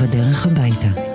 בדרך הביתה.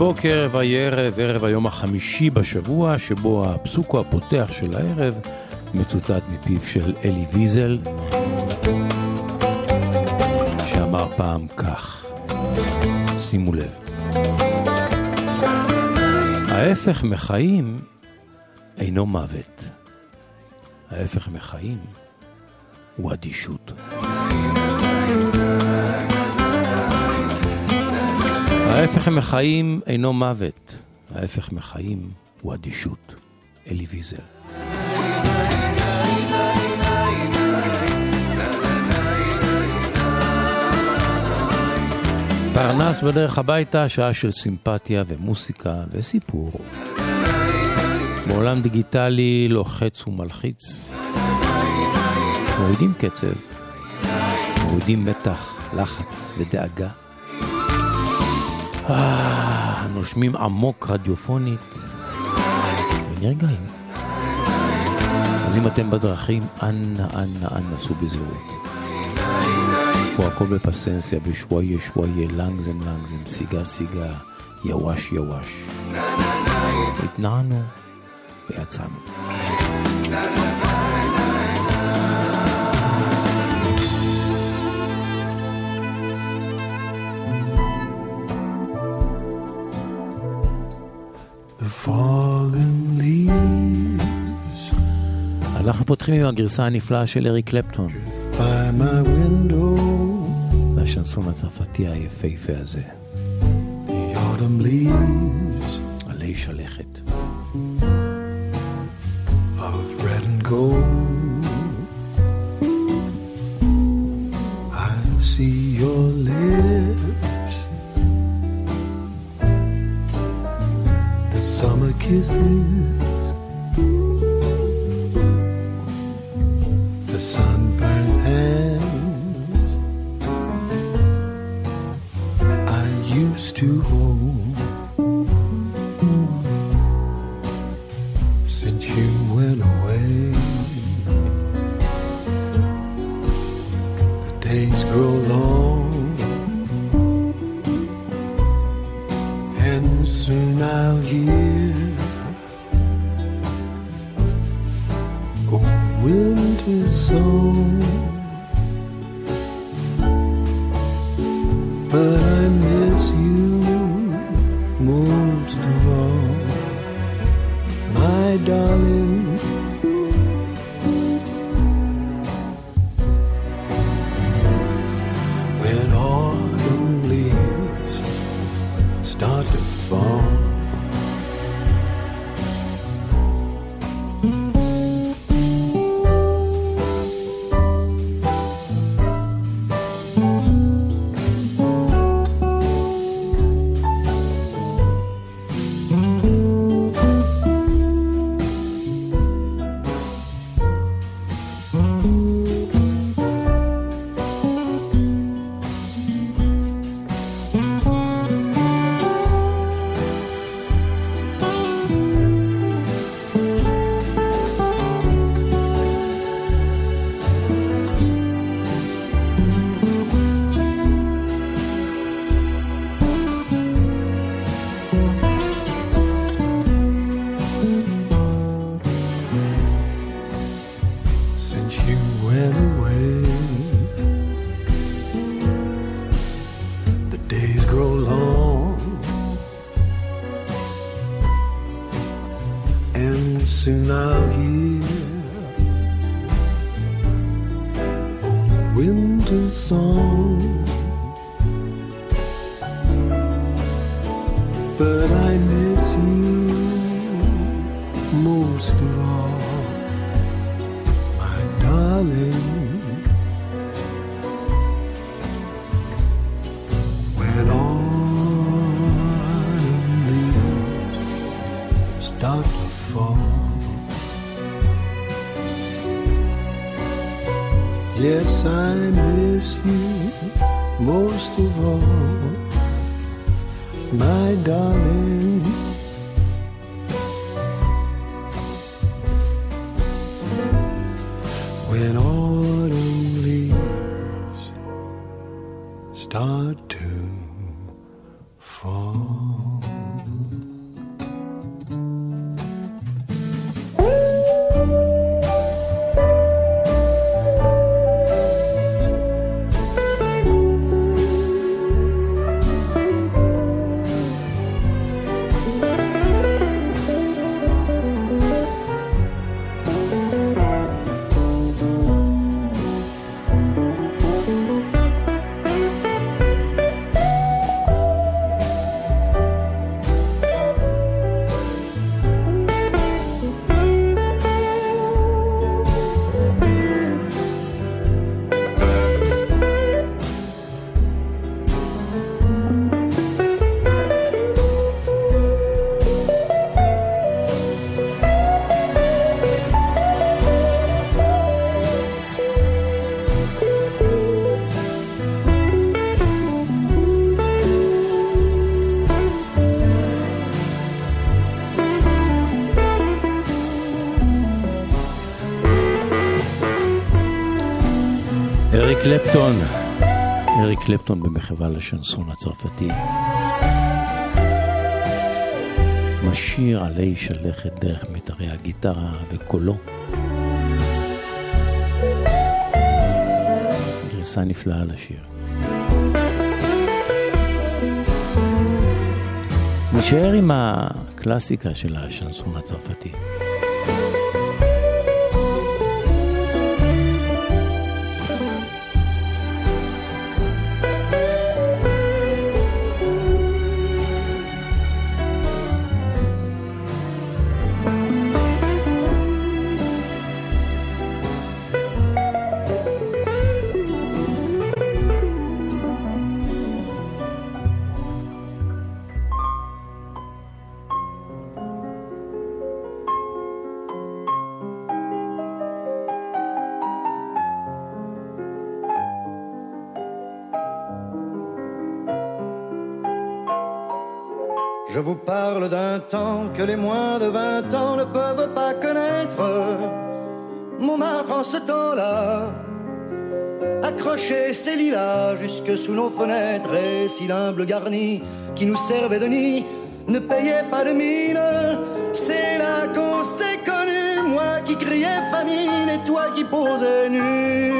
בוקר ערב, ערב היום החמישי בשבוע, שבו הפסוקו הפותח של הערב מצוטט מפיו של אלי ויזל, שאמר פעם כך, שימו לב, ההפך מחיים אינו מוות, ההפך מחיים הוא אדישות. ההפך מחיים אינו מוות, ההפך מחיים הוא אדישות. אלי ויזל. פרנס בדרך הביתה, שעה של סימפתיה ומוסיקה וסיפור. בעולם דיגיטלי לוחץ ומלחיץ. מורידים קצב, מורידים מתח, לחץ ודאגה. אה, נושמים עמוק רדיופונית ונרגעים. אז אם אתם בדרכים, אנא, אנא, אנא, סעו בזהירות. פה הכל בפסנסיה, בשוואיה, שוואיה, לנגזם, לנגזם, סיגה, סיגה, יווש, יווש. התנענו ויצאנו. Fallen leaves אנחנו פותחים עם הגרסה הנפלאה של אריק קלפטון. והשנסון הצרפתי היפהפה הזה, The autumn leaves עלי שלכת. of red and gold. I see your lips, the kisses, the sunburned hands I used to hold. And soon I'll hear a winter song. But I miss you most קלפטון, אריק קלפטון במחווה לשנסון הצרפתי. משיר עלי שלכת דרך מיתרי הגיטרה וקולו. גרסה נפלאה לשיר. נשאר עם הקלאסיקה של השנסון הצרפתי. Que les moins de vingt ans ne peuvent pas connaître. Montmartre en ce temps-là, accrochait ses lilas jusque sous nos fenêtres et si l'humble garni qui nous servait de nid ne payait pas de mine. C'est là qu'on s'est connu, moi qui criais famine et toi qui posais nu.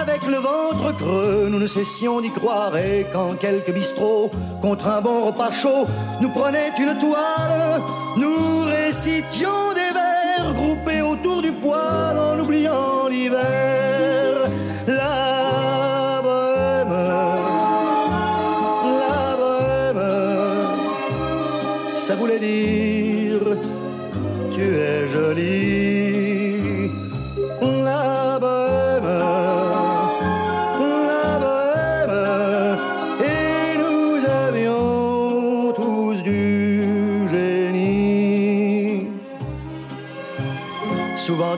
avec le ventre creux, nous ne cessions d'y croire. Et quand quelques bistrots, contre un bon repas chaud, nous prenaient une toile, nous récitions des vers groupés autour du poêle en oubliant l'hiver.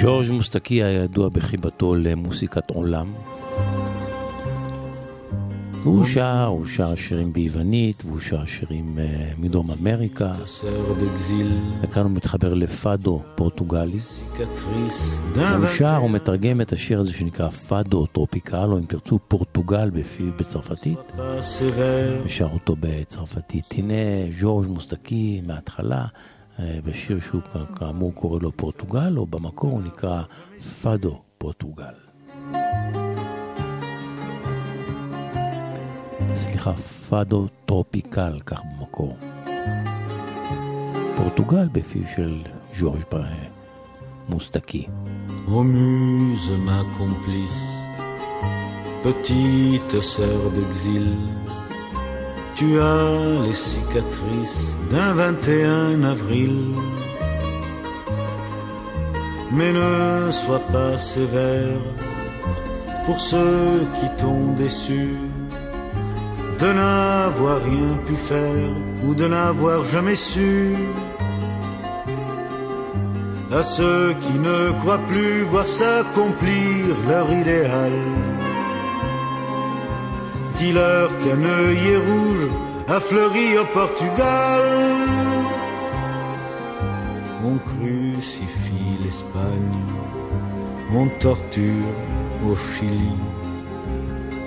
ז'ורג' מוסטקי היה ידוע בחיבתו למוסיקת עולם. הוא שר, הוא שר שירים ביוונית, והוא שר שירים uh, מדרום אמריקה. וכאן הוא מתחבר לפאדו פורטוגלי. cicatrice הוא שר, הוא מתרגם את השיר הזה שנקרא פאדו טרופיקל, או אם תרצו פורטוגל בפיו בצרפתית, ושר אותו בצרפתית. הנה ז'ורג' מוסטקי מההתחלה, בשיר שהוא כאמור קורא לו פורטוגל, או במקור הוא נקרא פאדו פורטוגל. סליחה, פאדו טרופיקל, כך במקור. פורטוגל בפיו של ז'ורג' מוסטקי. Muse, ma complice, petite sœur d'exil, tu as les cicatrices d'un 21 avril. Mais ne sois pas sévère pour ceux qui t'ont déçu de n'avoir rien pu faire ou de n'avoir jamais su à ceux qui ne croient plus voir s'accomplir leur idéal. Dis-leur qu'un œillet rouge a fleuri au Portugal? On crucifie l'Espagne, on torture au Chili.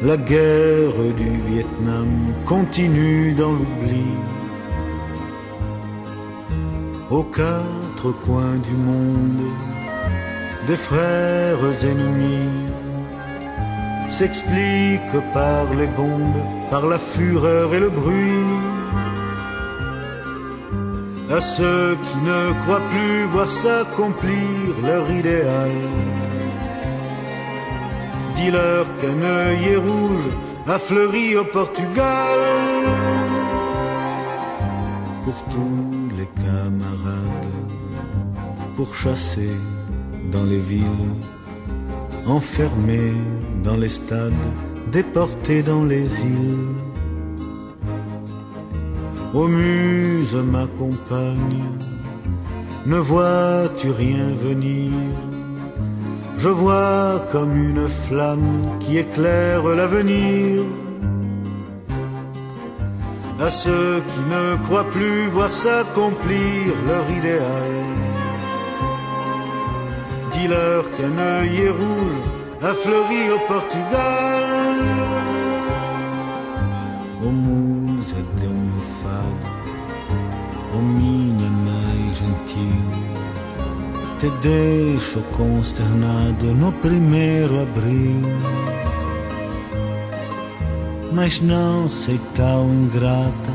La guerre du Vietnam continue dans l'oubli. Aux quatre coins du monde, des frères ennemis s'expliquent par les bombes, par la fureur et le bruit. À ceux qui ne croient plus voir s'accomplir leur idéal, dis-leur qu'un œillet rouge a fleuri au Portugal. Pour tous les camarades, pour chasser dans les villes, enfermés dans les stades, déportés dans les îles. Ô muse, ma compagne, ne vois-tu rien venir? Je vois comme une flamme qui éclaire l'avenir à ceux qui ne croient plus voir s'accomplir leur idéal. Dis-leur qu'un œil rouge a fleuri au Portugal. O musa teu meu fado, o minha mais gentil, te deixo consternado no primeiro abril mas não sei tal ingrata.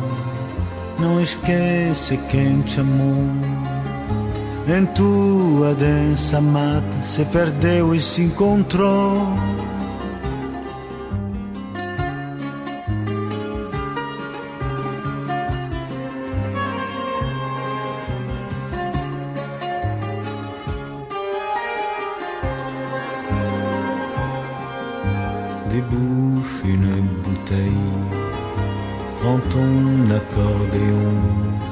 Não esquece quem te amou. Em tua densa mata se perdeu e se encontrou. Des bouches, une né, bouteille, prends ton accordéon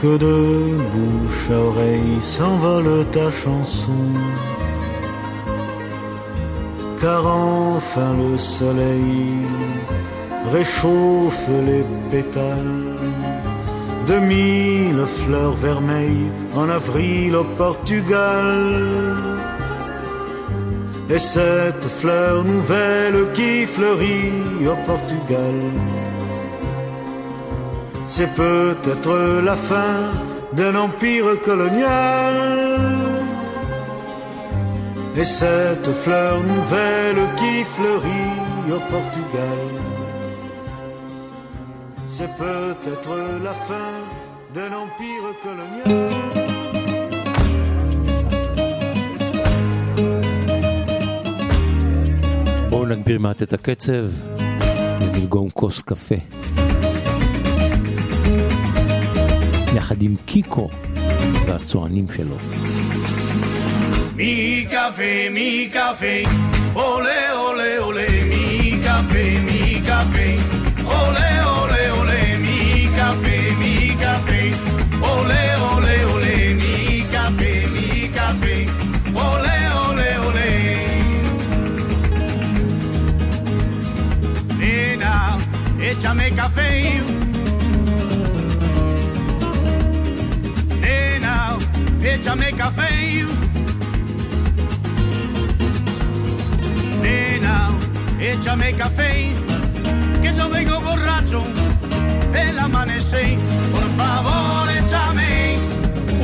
que de bouche à oreille s'envole ta chanson. Car enfin le soleil réchauffe les pétales de mille fleurs vermeilles en avril au Portugal. Et cette fleur nouvelle qui fleurit au Portugal c'est peut-être la fin d'un empire colonial. Et cette fleur nouvelle qui fleurit au Portugal, c'est peut-être la fin d'un empire colonial. בואו נגביר מעט את הקצב ונלגום כוס קפה. יחד עם קיקו והצוענים שלו. Mi café, mi café, ole, ole, ole, mi café, mi café, ole, ole, ole, mi café, mi café, ole, ole, ole, mi café, mi café, ole, ole, ole. Nena, échame café. Échame café. Nena, échame café, que yo vengo borracho el amanecer. Por favor, échame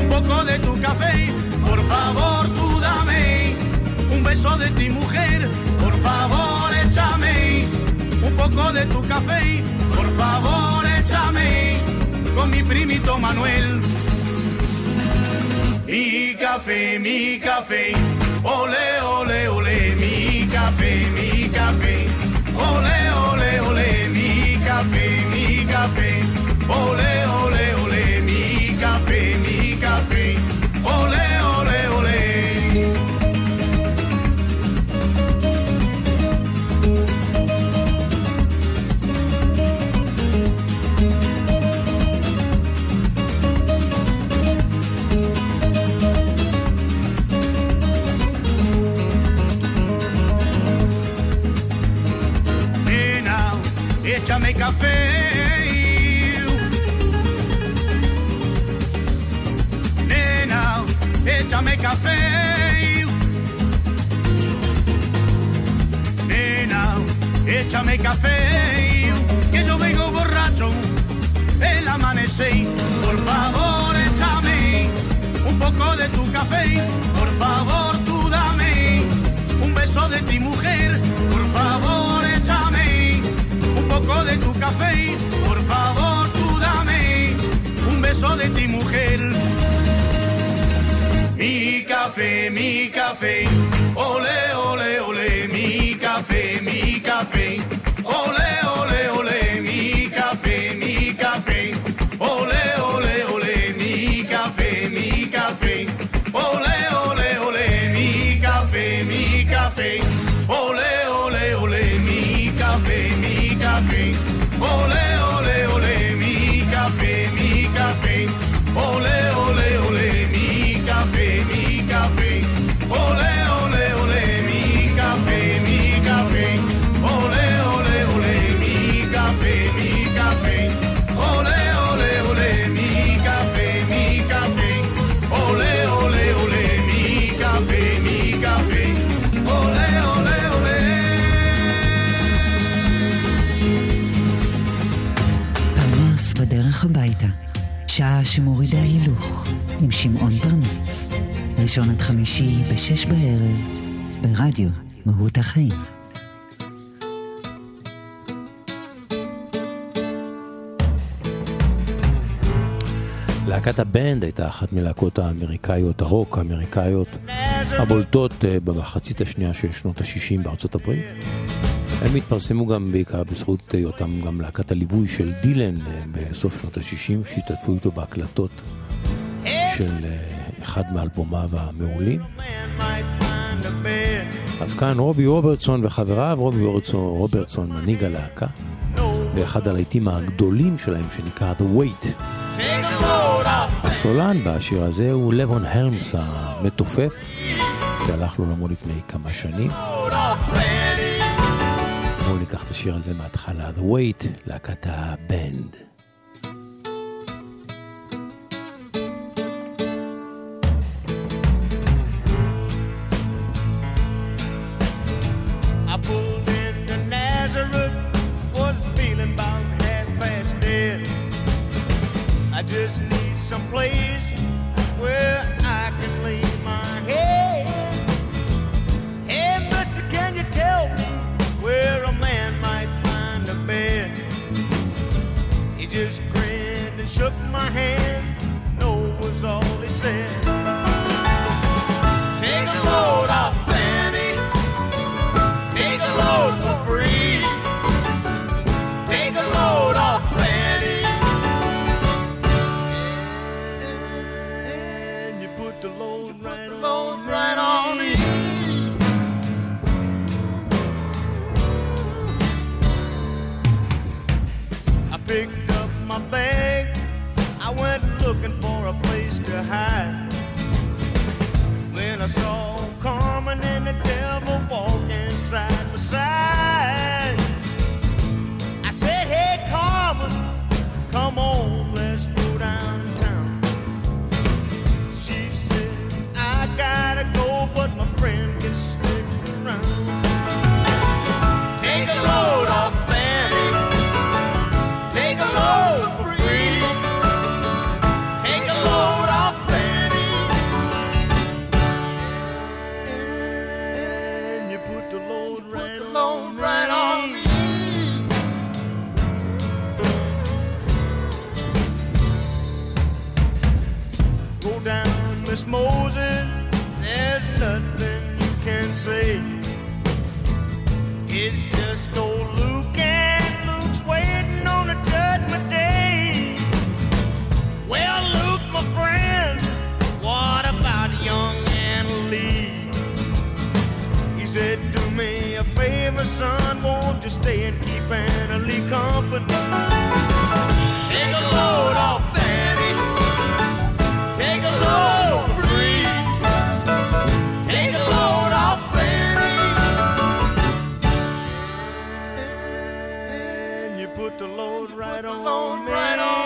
un poco de tu café. Por favor, tú dame un beso de ti, mujer. Por favor, échame un poco de tu café. Por favor, échame con mi primito Manuel. Mi café, mi café, ole, ole, ole, mi café. Nena, échame café. Nena, échame café. Que yo vengo borracho el amanecer. Por favor, échame un poco de tu café. Por favor, tú dame un beso de ti, mujer. De tu café. Por favor, tú dame un beso de ti, mujer. Mi café, mi café, ole, ole, ole, שמעון פרנס. ראשון עד חמישי בשש בערב ברדיו מהות החיים. להקת הבנד הייתה אחת מלהקות האמריקאיות, הרוק האמריקאיות הבולטות אה, במחצית השנייה של שנות ה-60 בארצות הברית. הם התפרסמו גם בעיקר בזכות היותם גם להקת הליווי של דילן אה, בסוף שנות ה-60, שהשתתפו איתו בהקלטות של אה, אחד מאלבומיו המעולים. אז כאן רובי רוברטסון וחבריו, רובי רוברטסון, רוברטסון מנהיג הלהקה, באחד הלהיטים הגדולים שלהם שנקרא The Wait. הסולן בשיר הזה הוא לבון הרמס המתופף, שהלך לעולמו לפני כמה שנים. בואו ניקח את השיר הזה מההתחלה, The Wait, להקת הבנד. nothing you can say. It's just old Luke, and Luke's waiting on the judgment day. Well, Luke, my friend, what about young Anna Lee? He said, Do me a favor, son, won't you stay and keep Anna Lee company? Take a load off. right on, right on.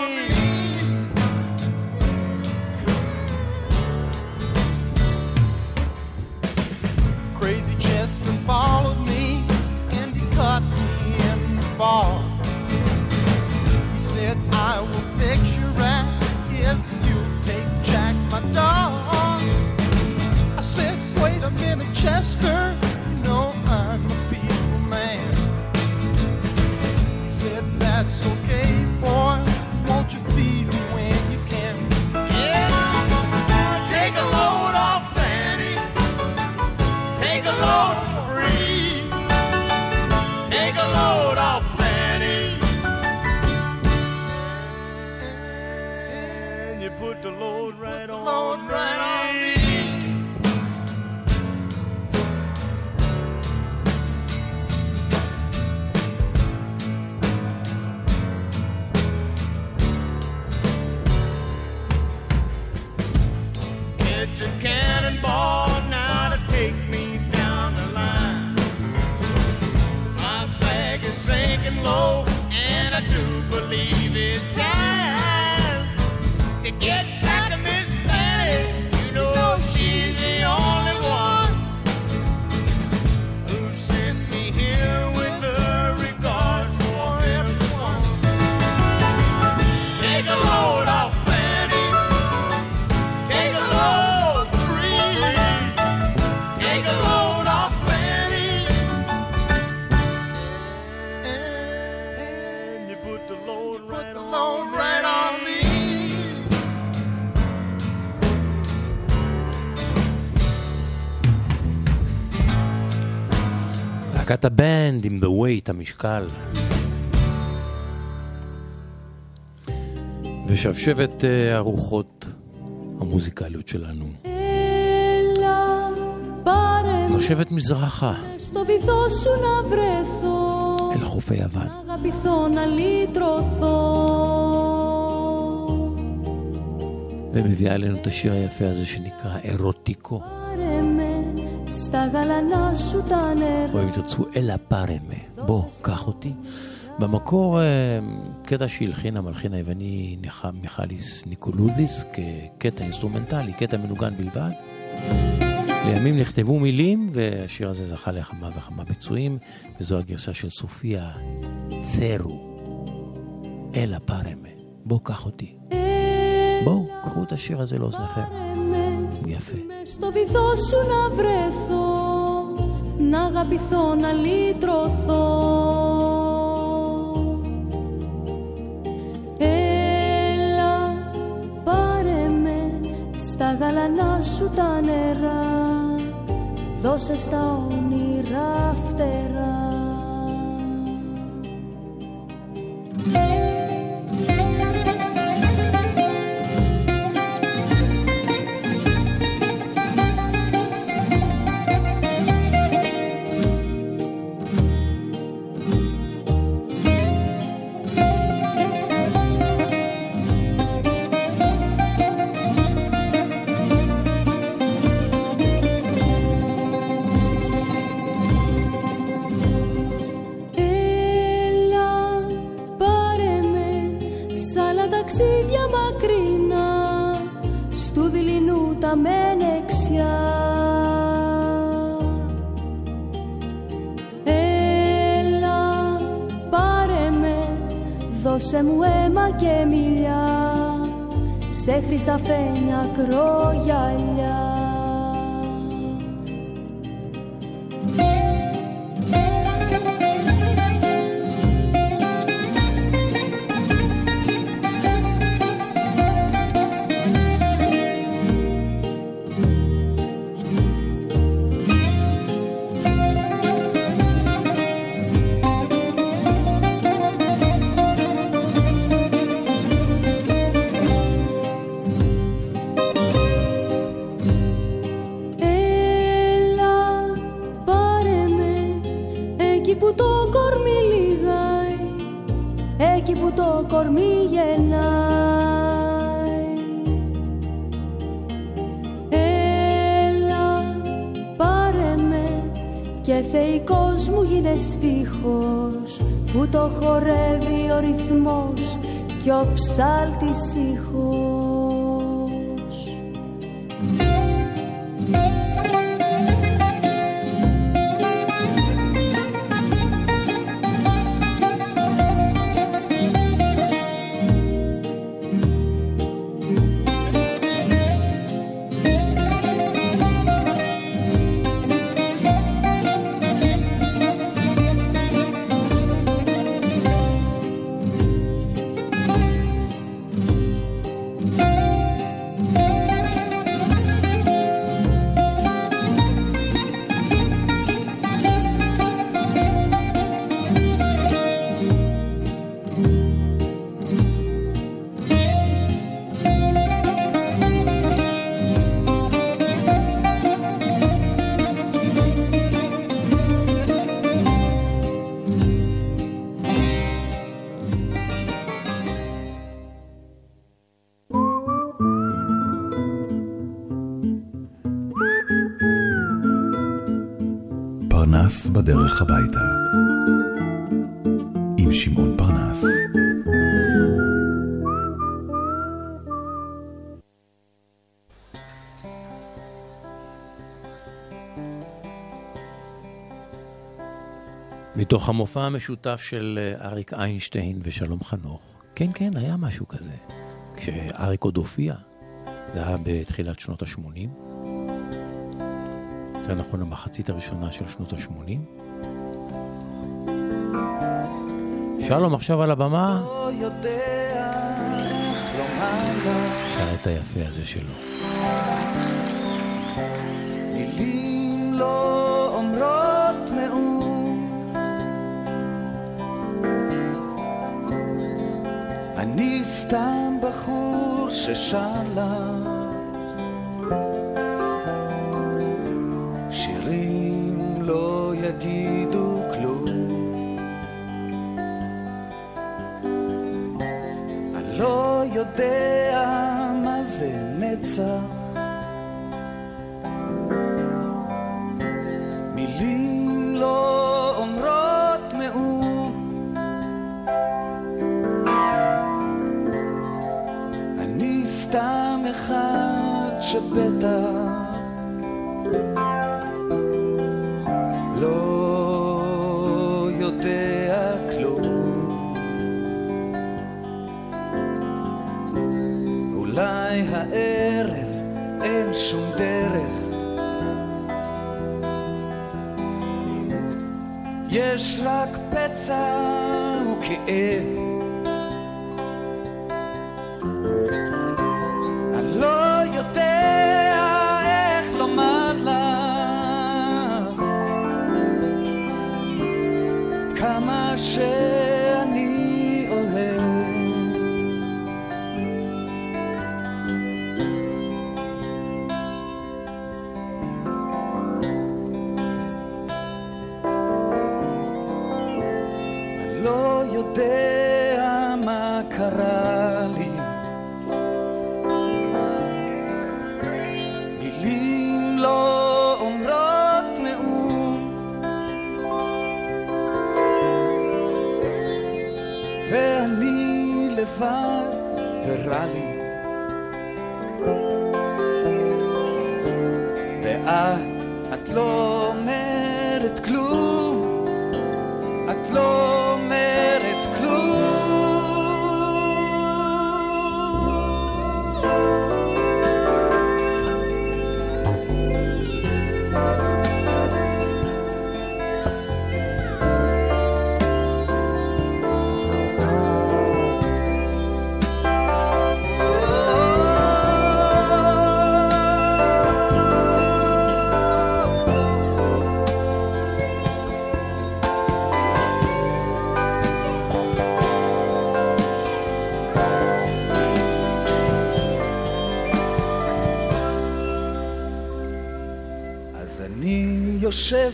to get להקת הבנד עם The Weight, המשקל. ושבשבת אה, הרוחות המוזיקליות שלנו. נושבת מזרחה. אל חופי יוון. ומביאה אלינו את השיר היפה הזה שנקרא אירוטיקו. או אם תרצו, Έλα πάρε με, בוא, קח אותי. במקור קטע שהלחין המלחין היווני מיכליס ניקולודיס כקטע אינסטרומנטלי, קטע מנוגן בלבד. לימים נכתבו מילים, והשיר הזה זכה לכמה וכמה ביצועים, וזו הגרסה של סופיה צרו, Έλα πάρε με, בוא קח אותי. בואו, קחו את השיר הזה לאוזניכם. στο βυθό σου να βρεθώ, να αγαπηθώ, να λυτρωθώ. Έλα, πάρε με στα γαλανά σου τα νερά, δώσε στα όνειρα φτερά. σαφένια κρό θεϊκός μου γίνε στίχος που το χορεύει ο ρυθμός και ο ψάλτης ήχος. הביתה. עם שמעון פרנס. מתוך המופע המשותף של אה, אריק איינשטיין ושלום חנוך. כן, כן, היה משהו כזה. כשאריק עוד הופיע, זה היה בתחילת שנות ה-80. יותר נכון למחצית הראשונה של שנות ה-80. שלום עכשיו על הבמה, שר את היפה הזה שלו. מילים לא אומרות מאום אני סתם בחור ששלם יודע מה זה נצח. מילים לא אומרות מאום. אני סתם אחד שבטח 싸우게 יושב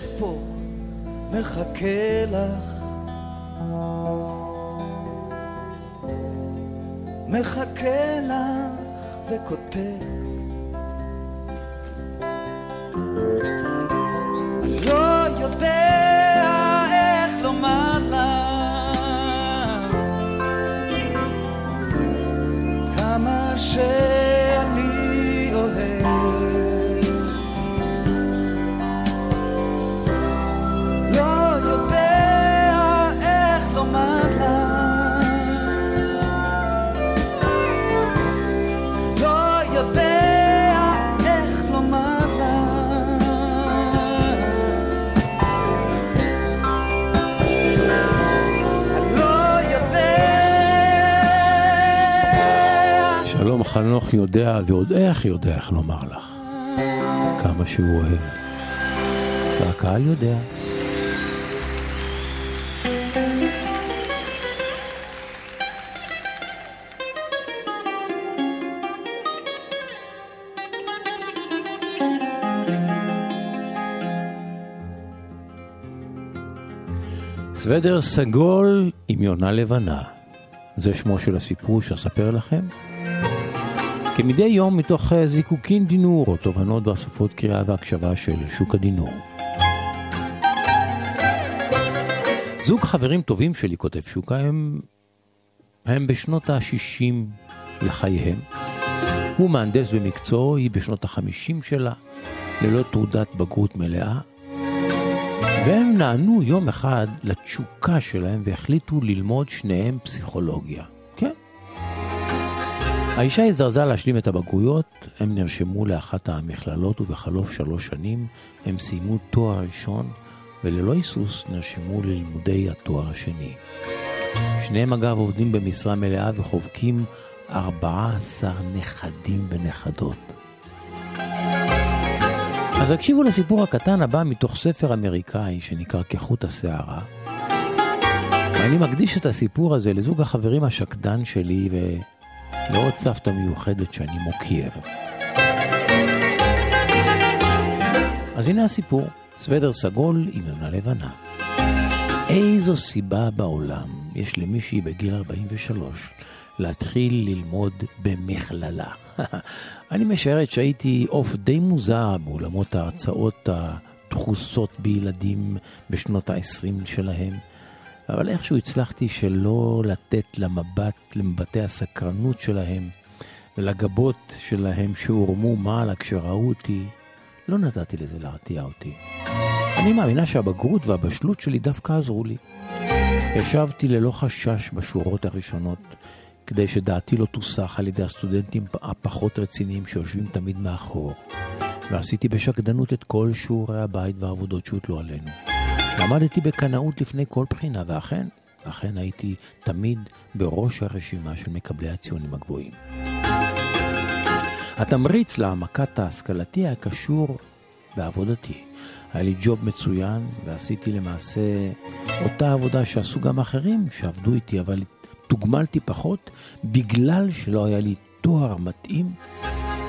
חנוך יודע ועוד איך יודע איך לומר לך כמה שהוא אוהב. והקהל יודע. סוודר סגול עם יונה לבנה. זה שמו של הסיפור שאספר לכם. כמדי יום מתוך אה, זיקוקין דינור, או תובנות ואסופות קריאה והקשבה של שוק הדינור. זוג חברים טובים שלי, כותב שוקה, הם, הם בשנות ה-60 לחייהם. הוא מהנדס במקצועו, היא בשנות ה-50 שלה, ללא תעודת בגרות מלאה. והם נענו יום אחד לתשוקה שלהם והחליטו ללמוד שניהם פסיכולוגיה. האישה הזדרזה להשלים את הבגרויות, הם נרשמו לאחת המכללות ובחלוף שלוש שנים הם סיימו תואר ראשון וללא היסוס נרשמו ללימודי התואר השני. שניהם אגב עובדים במשרה מלאה וחובקים 14 נכדים ונכדות. אז הקשיבו לסיפור הקטן הבא מתוך ספר אמריקאי שנקרא כחוט השערה. ואני מקדיש את הסיפור הזה לזוג החברים השקדן שלי לעוד סבתא מיוחדת שאני מוקיר. אז הנה הסיפור, סוודר סגול עם יונה לבנה. איזו סיבה בעולם יש למישהי בגיל 43 להתחיל ללמוד במכללה? אני משערת שהייתי עוף די מוזר באולמות ההרצאות הדחוסות בילדים בשנות ה-20 שלהם, אבל איכשהו הצלחתי שלא לתת למבט, למבטי הסקרנות שלהם ולגבות שלהם שהורמו מעלה כשראו אותי, לא נתתי לזה להרתיע אותי. אני מאמינה שהבגרות והבשלות שלי דווקא עזרו לי. ישבתי ללא חשש בשורות הראשונות, כדי שדעתי לא תוסח על ידי הסטודנטים הפחות רציניים שיושבים תמיד מאחור. ועשיתי בשקדנות את כל שיעורי הבית והעבודות שהוטלו עלינו. למדתי בקנאות לפני כל בחינה, ואכן, אכן הייתי תמיד בראש הרשימה של מקבלי הציונים הגבוהים. התמריץ להעמקת ההשכלתי היה קשור בעבודתי. היה לי ג'וב מצוין, ועשיתי למעשה אותה עבודה שעשו גם אחרים שעבדו איתי, אבל תוגמלתי פחות בגלל שלא היה לי תואר מתאים,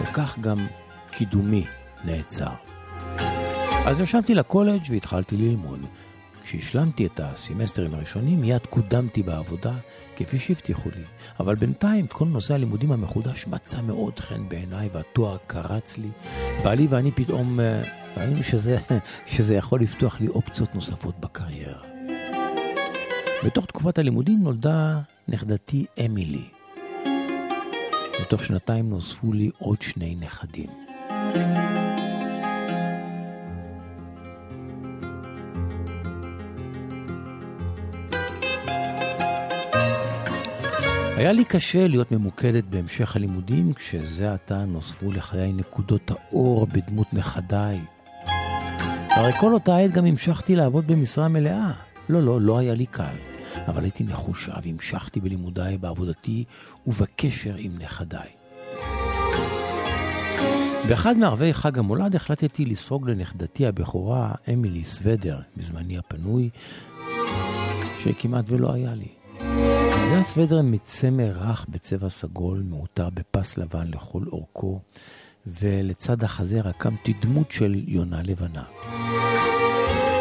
וכך גם קידומי נעצר. אז נרשמתי לקולג' והתחלתי ללמוד. כשהשלמתי את הסמסטרים הראשונים, מיד קודמתי בעבודה, כפי שהבטיחו לי. אבל בינתיים, כל נושא הלימודים המחודש מצא מאוד חן בעיניי, והתואר קרץ לי. בעלי ואני פתאום אה, ראינו שזה, שזה יכול לפתוח לי אופציות נוספות בקריירה. בתוך תקופת הלימודים נולדה נכדתי אמילי. בתוך שנתיים נוספו לי עוד שני נכדים. היה לי קשה להיות ממוקדת בהמשך הלימודים, כשזה עתה נוספו לחיי נקודות האור בדמות נכדיי. הרי כל אותה עת גם המשכתי לעבוד במשרה מלאה. לא, לא, לא היה לי קל. אבל הייתי נחושה והמשכתי בלימודיי, בעבודתי ובקשר עם נכדיי. באחד מערבי חג המולד החלטתי לסרוג לנכדתי הבכורה, אמילי סוודר, בזמני הפנוי, שכמעט ולא היה לי. זה היה סוודר מצמר רך בצבע סגול, מעוטר בפס לבן לכל אורכו, ולצד החזה רקמתי דמות של יונה לבנה.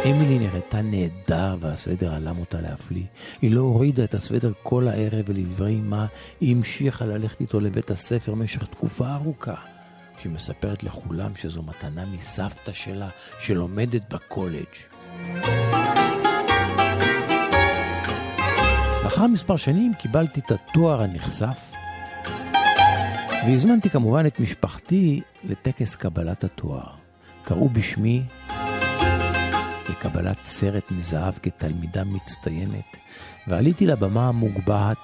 אמילי נראתה נהדר והסוודר עלם אותה להפליא. היא לא הורידה את הסוודר כל הערב ולדברי מה, היא המשיכה ללכת איתו לבית הספר במשך תקופה ארוכה. שהיא מספרת לכולם שזו מתנה מסבתא שלה שלומדת בקולג'. לאחר מספר שנים קיבלתי את התואר הנכסף, והזמנתי כמובן את משפחתי לטקס קבלת התואר. קראו בשמי לקבלת סרט מזהב כתלמידה מצטיינת, ועליתי לבמה המוגבהת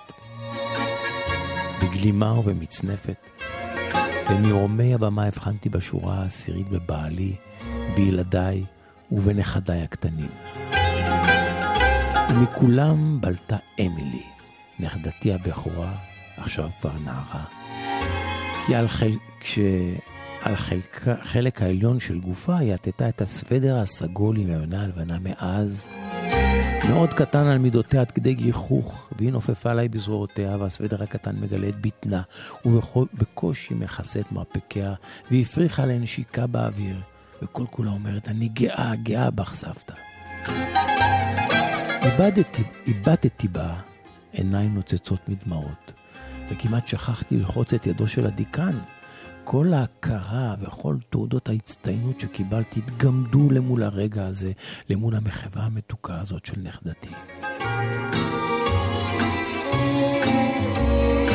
בגלימה ובמצנפת, ומרומי הבמה הבחנתי בשורה העשירית בבעלי, בילדיי ובנכדיי הקטנים. ומכולם בלטה אמילי, נכדתי הבכורה, עכשיו כבר נערה. כי על חל... כש... על חלק, חלק העליון של גופה היא עטתה את הסוודר הסגול עם העונה הלבנה מאז. מאוד קטן על מידותיה עד כדי גיחוך, והיא נופפה עליי בזרועותיה, והסוודר הקטן מגלה את בטנה, ובקושי מכסה את מרפקיה, והפריחה לנשיקה באוויר, וכל כולה אומרת, אני גאה, גאה בך סבתא. איבדתי, איבדתי בה עיניים נוצצות מדמעות, וכמעט שכחתי ללחוץ את ידו של הדיקן. כל ההכרה וכל תעודות ההצטיינות שקיבלתי התגמדו למול הרגע הזה, למול המחווה המתוקה הזאת של נכדתי.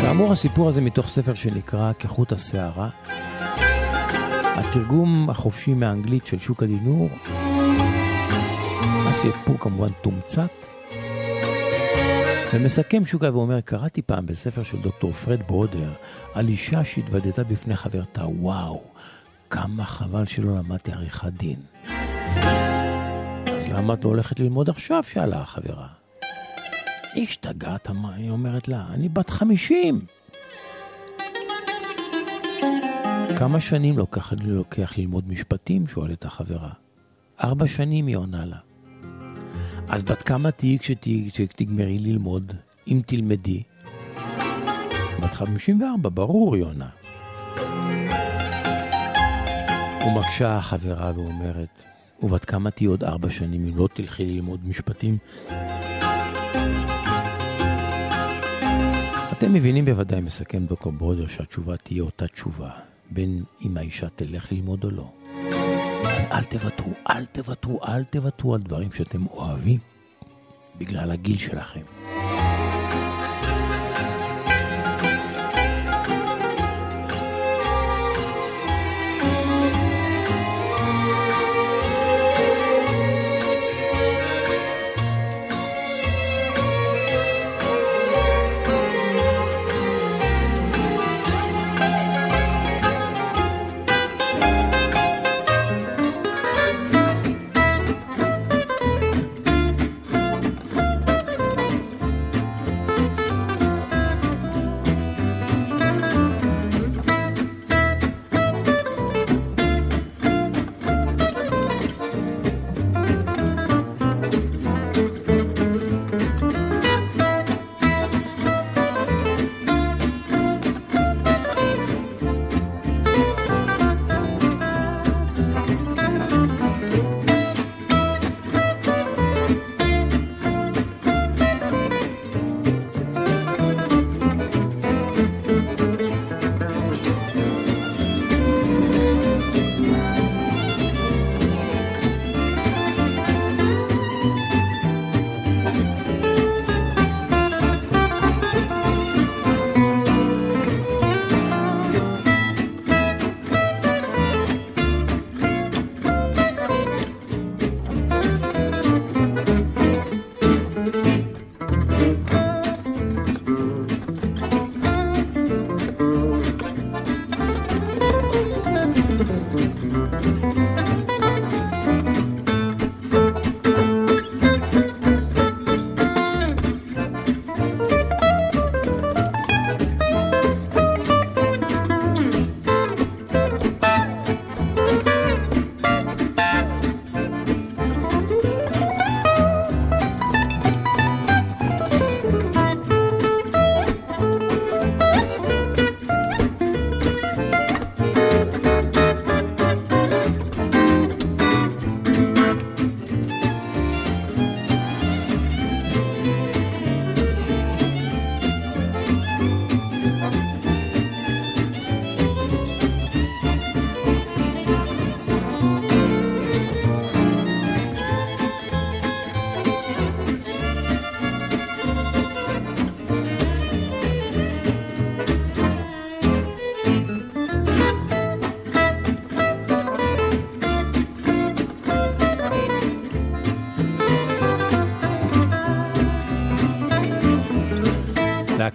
כאמור, הסיפור הזה מתוך ספר שנקרא כחוט השערה. התרגום החופשי מאנגלית של שוק הדינור. הסיפור כמובן תומצת. ומסכם שוקה ואומר, קראתי פעם בספר של דוקטור פרד ברודר על אישה שהתוודתה בפני חברתה, וואו, כמה חבל שלא למדתי עריכת דין. אז למה את לא הולכת ללמוד עכשיו? שאלה החברה. השתגעת, היא אומרת לה, אני בת חמישים. כמה שנים לוקח לוקח ללמוד משפטים? שואלת החברה. ארבע שנים, היא עונה לה. אז בת כמה תהיי כשתגמרי ללמוד, אם תלמדי? בת 54, ברור, יונה. ומקשה החברה ואומרת, ובת כמה תהיי עוד ארבע שנים אם לא תלכי ללמוד משפטים? אתם מבינים בוודאי, מסכם דוקו ברודר, שהתשובה תהיה אותה תשובה, בין אם האישה תלך ללמוד או לא. אז אל תוותרו, אל תוותרו, אל תוותרו על דברים שאתם אוהבים בגלל הגיל שלכם.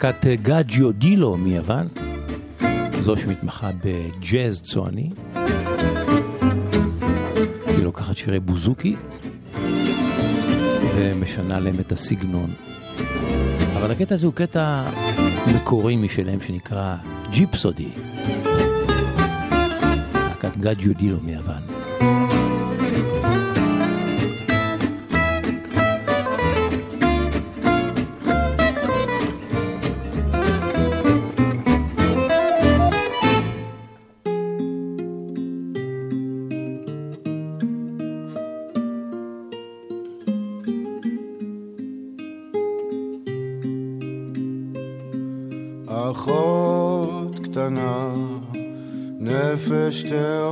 להקת גאג'יו דילו מיוון, זו שמתמחה בג'אז צועני. היא לוקחת שירי בוזוקי ומשנה להם את הסגנון. אבל הקטע הזה הוא קטע מקורי משלהם שנקרא ג'יפסודי. להקת גאג'יו דילו מיוון.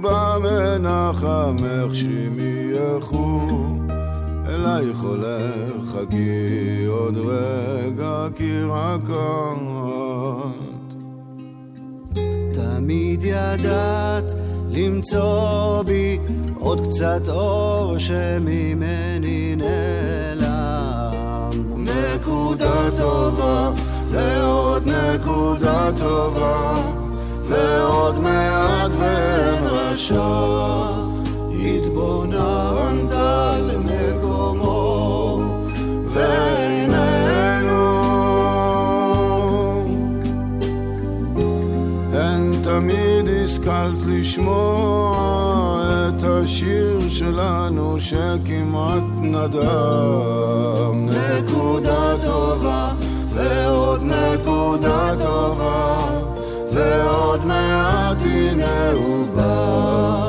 בא מנחמך שמי יכו, אלייך הולך, חכי עוד רגע, כי רק את. תמיד ידעת למצוא בי עוד קצת אור שממני נעלם. נקודה טובה ועוד נקודה טובה, ועוד מעט ואין רשע. התבוננת למקומו, ואיננו. הן תמיד השכלת לשמוע את השיר שלנו שכמעט נדם. נקודה טובה ועוד נקודה טובה ועוד מעט הנה הוא בא.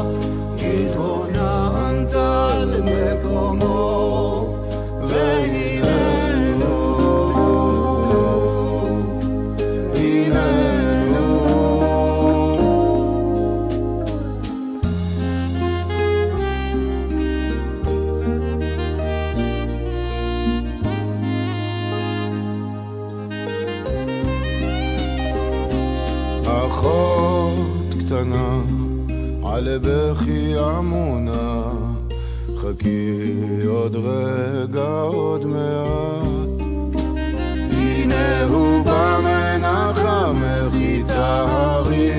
על בכי עמונה. חכי עוד רגע עוד מעט. הנה הוא בא מנחמך יטהרי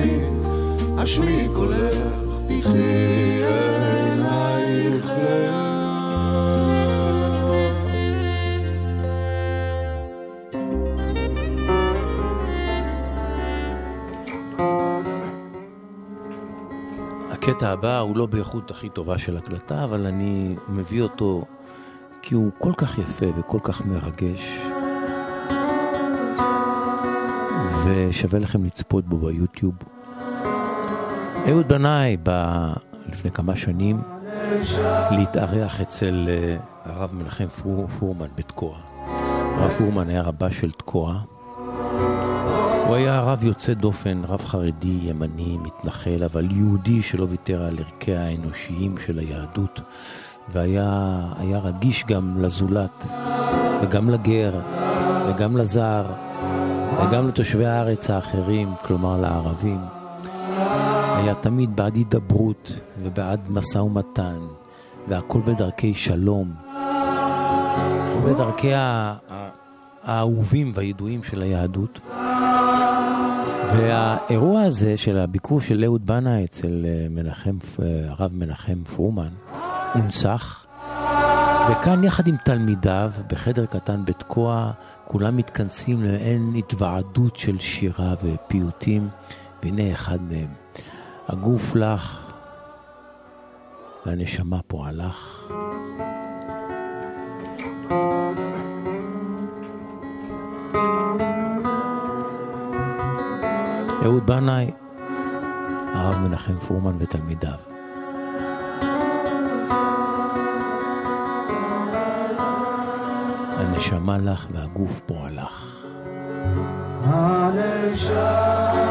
השמי קולך פתחי הקטע הבא הוא לא באיכות הכי טובה של הקלטה, אבל אני מביא אותו כי הוא כל כך יפה וכל כך מרגש. ושווה לכם לצפות בו ביוטיוב. אהוד בנאי בא לפני כמה שנים להתארח אצל אה, הרב מנחם פור, פורמן בתקוע. הרב פורמן היה רבה של תקוע. הוא היה רב יוצא דופן, רב חרדי, ימני, מתנחל, אבל יהודי שלא ויתר על ערכיה האנושיים של היהדות, והיה היה רגיש גם לזולת, וגם לגר, וגם לזר, וגם לתושבי הארץ האחרים, כלומר לערבים. היה תמיד בעד הידברות ובעד משא ומתן, והכל בדרכי שלום, בדרכי האהובים והידועים של היהדות. והאירוע הזה של הביקור של אהוד בנה אצל אה, מנחם, אה, הרב מנחם פרומן הונצח, וכאן יחד עם תלמידיו, בחדר קטן בתקוע, כולם מתכנסים למעין התוועדות של שירה ופיוטים, והנה אחד מהם. הגוף לך והנשמה פועלך. אהוד בנאי, הרב מנחם פורמן ותלמידיו. הנשמה לך והגוף פועלך. והגוף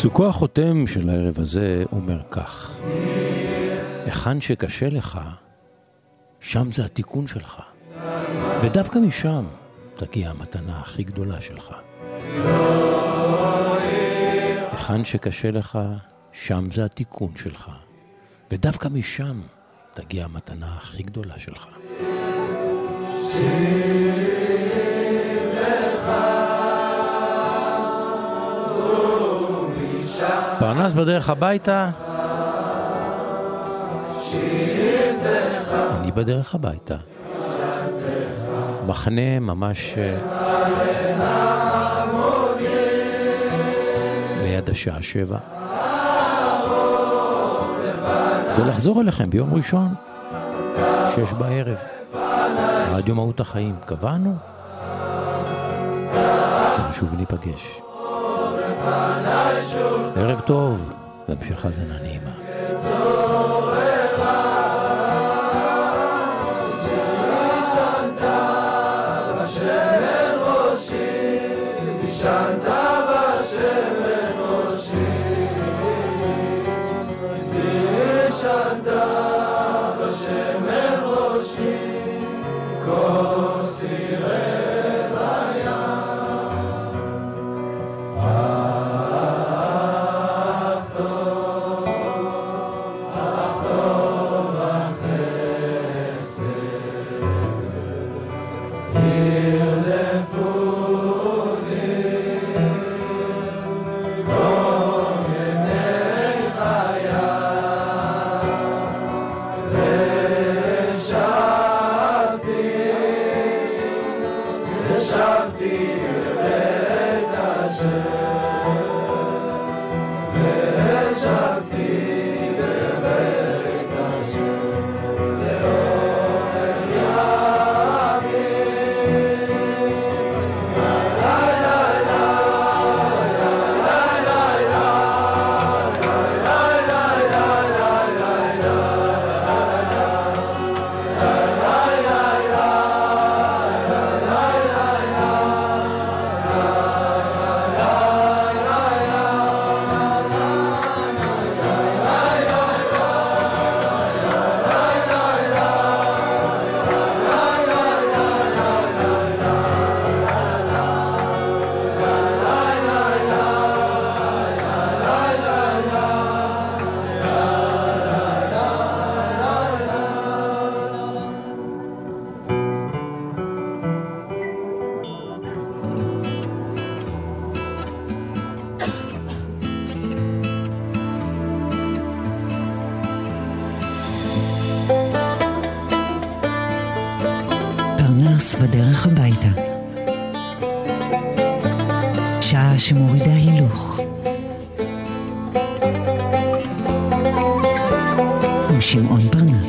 פסוקו החותם של הערב הזה אומר כך: היכן שקשה לך, שם זה התיקון שלך. ודווקא משם תגיע המתנה הכי גדולה שלך. היכן שקשה לך, שם זה התיקון שלך. ודווקא משם תגיע המתנה הכי גדולה שלך. פרנס בדרך הביתה. אני בדרך הביתה. מחנה ממש אה, ליד השעה שבע. כדי לחזור אליכם ביום ראשון, שש בערב, רדיו מהות החיים. קבענו? שנשוב וניפגש. ערב טוב, והמשך האזנה נעימה. שעה שמורידה הילוך. עם שמעון פרנס.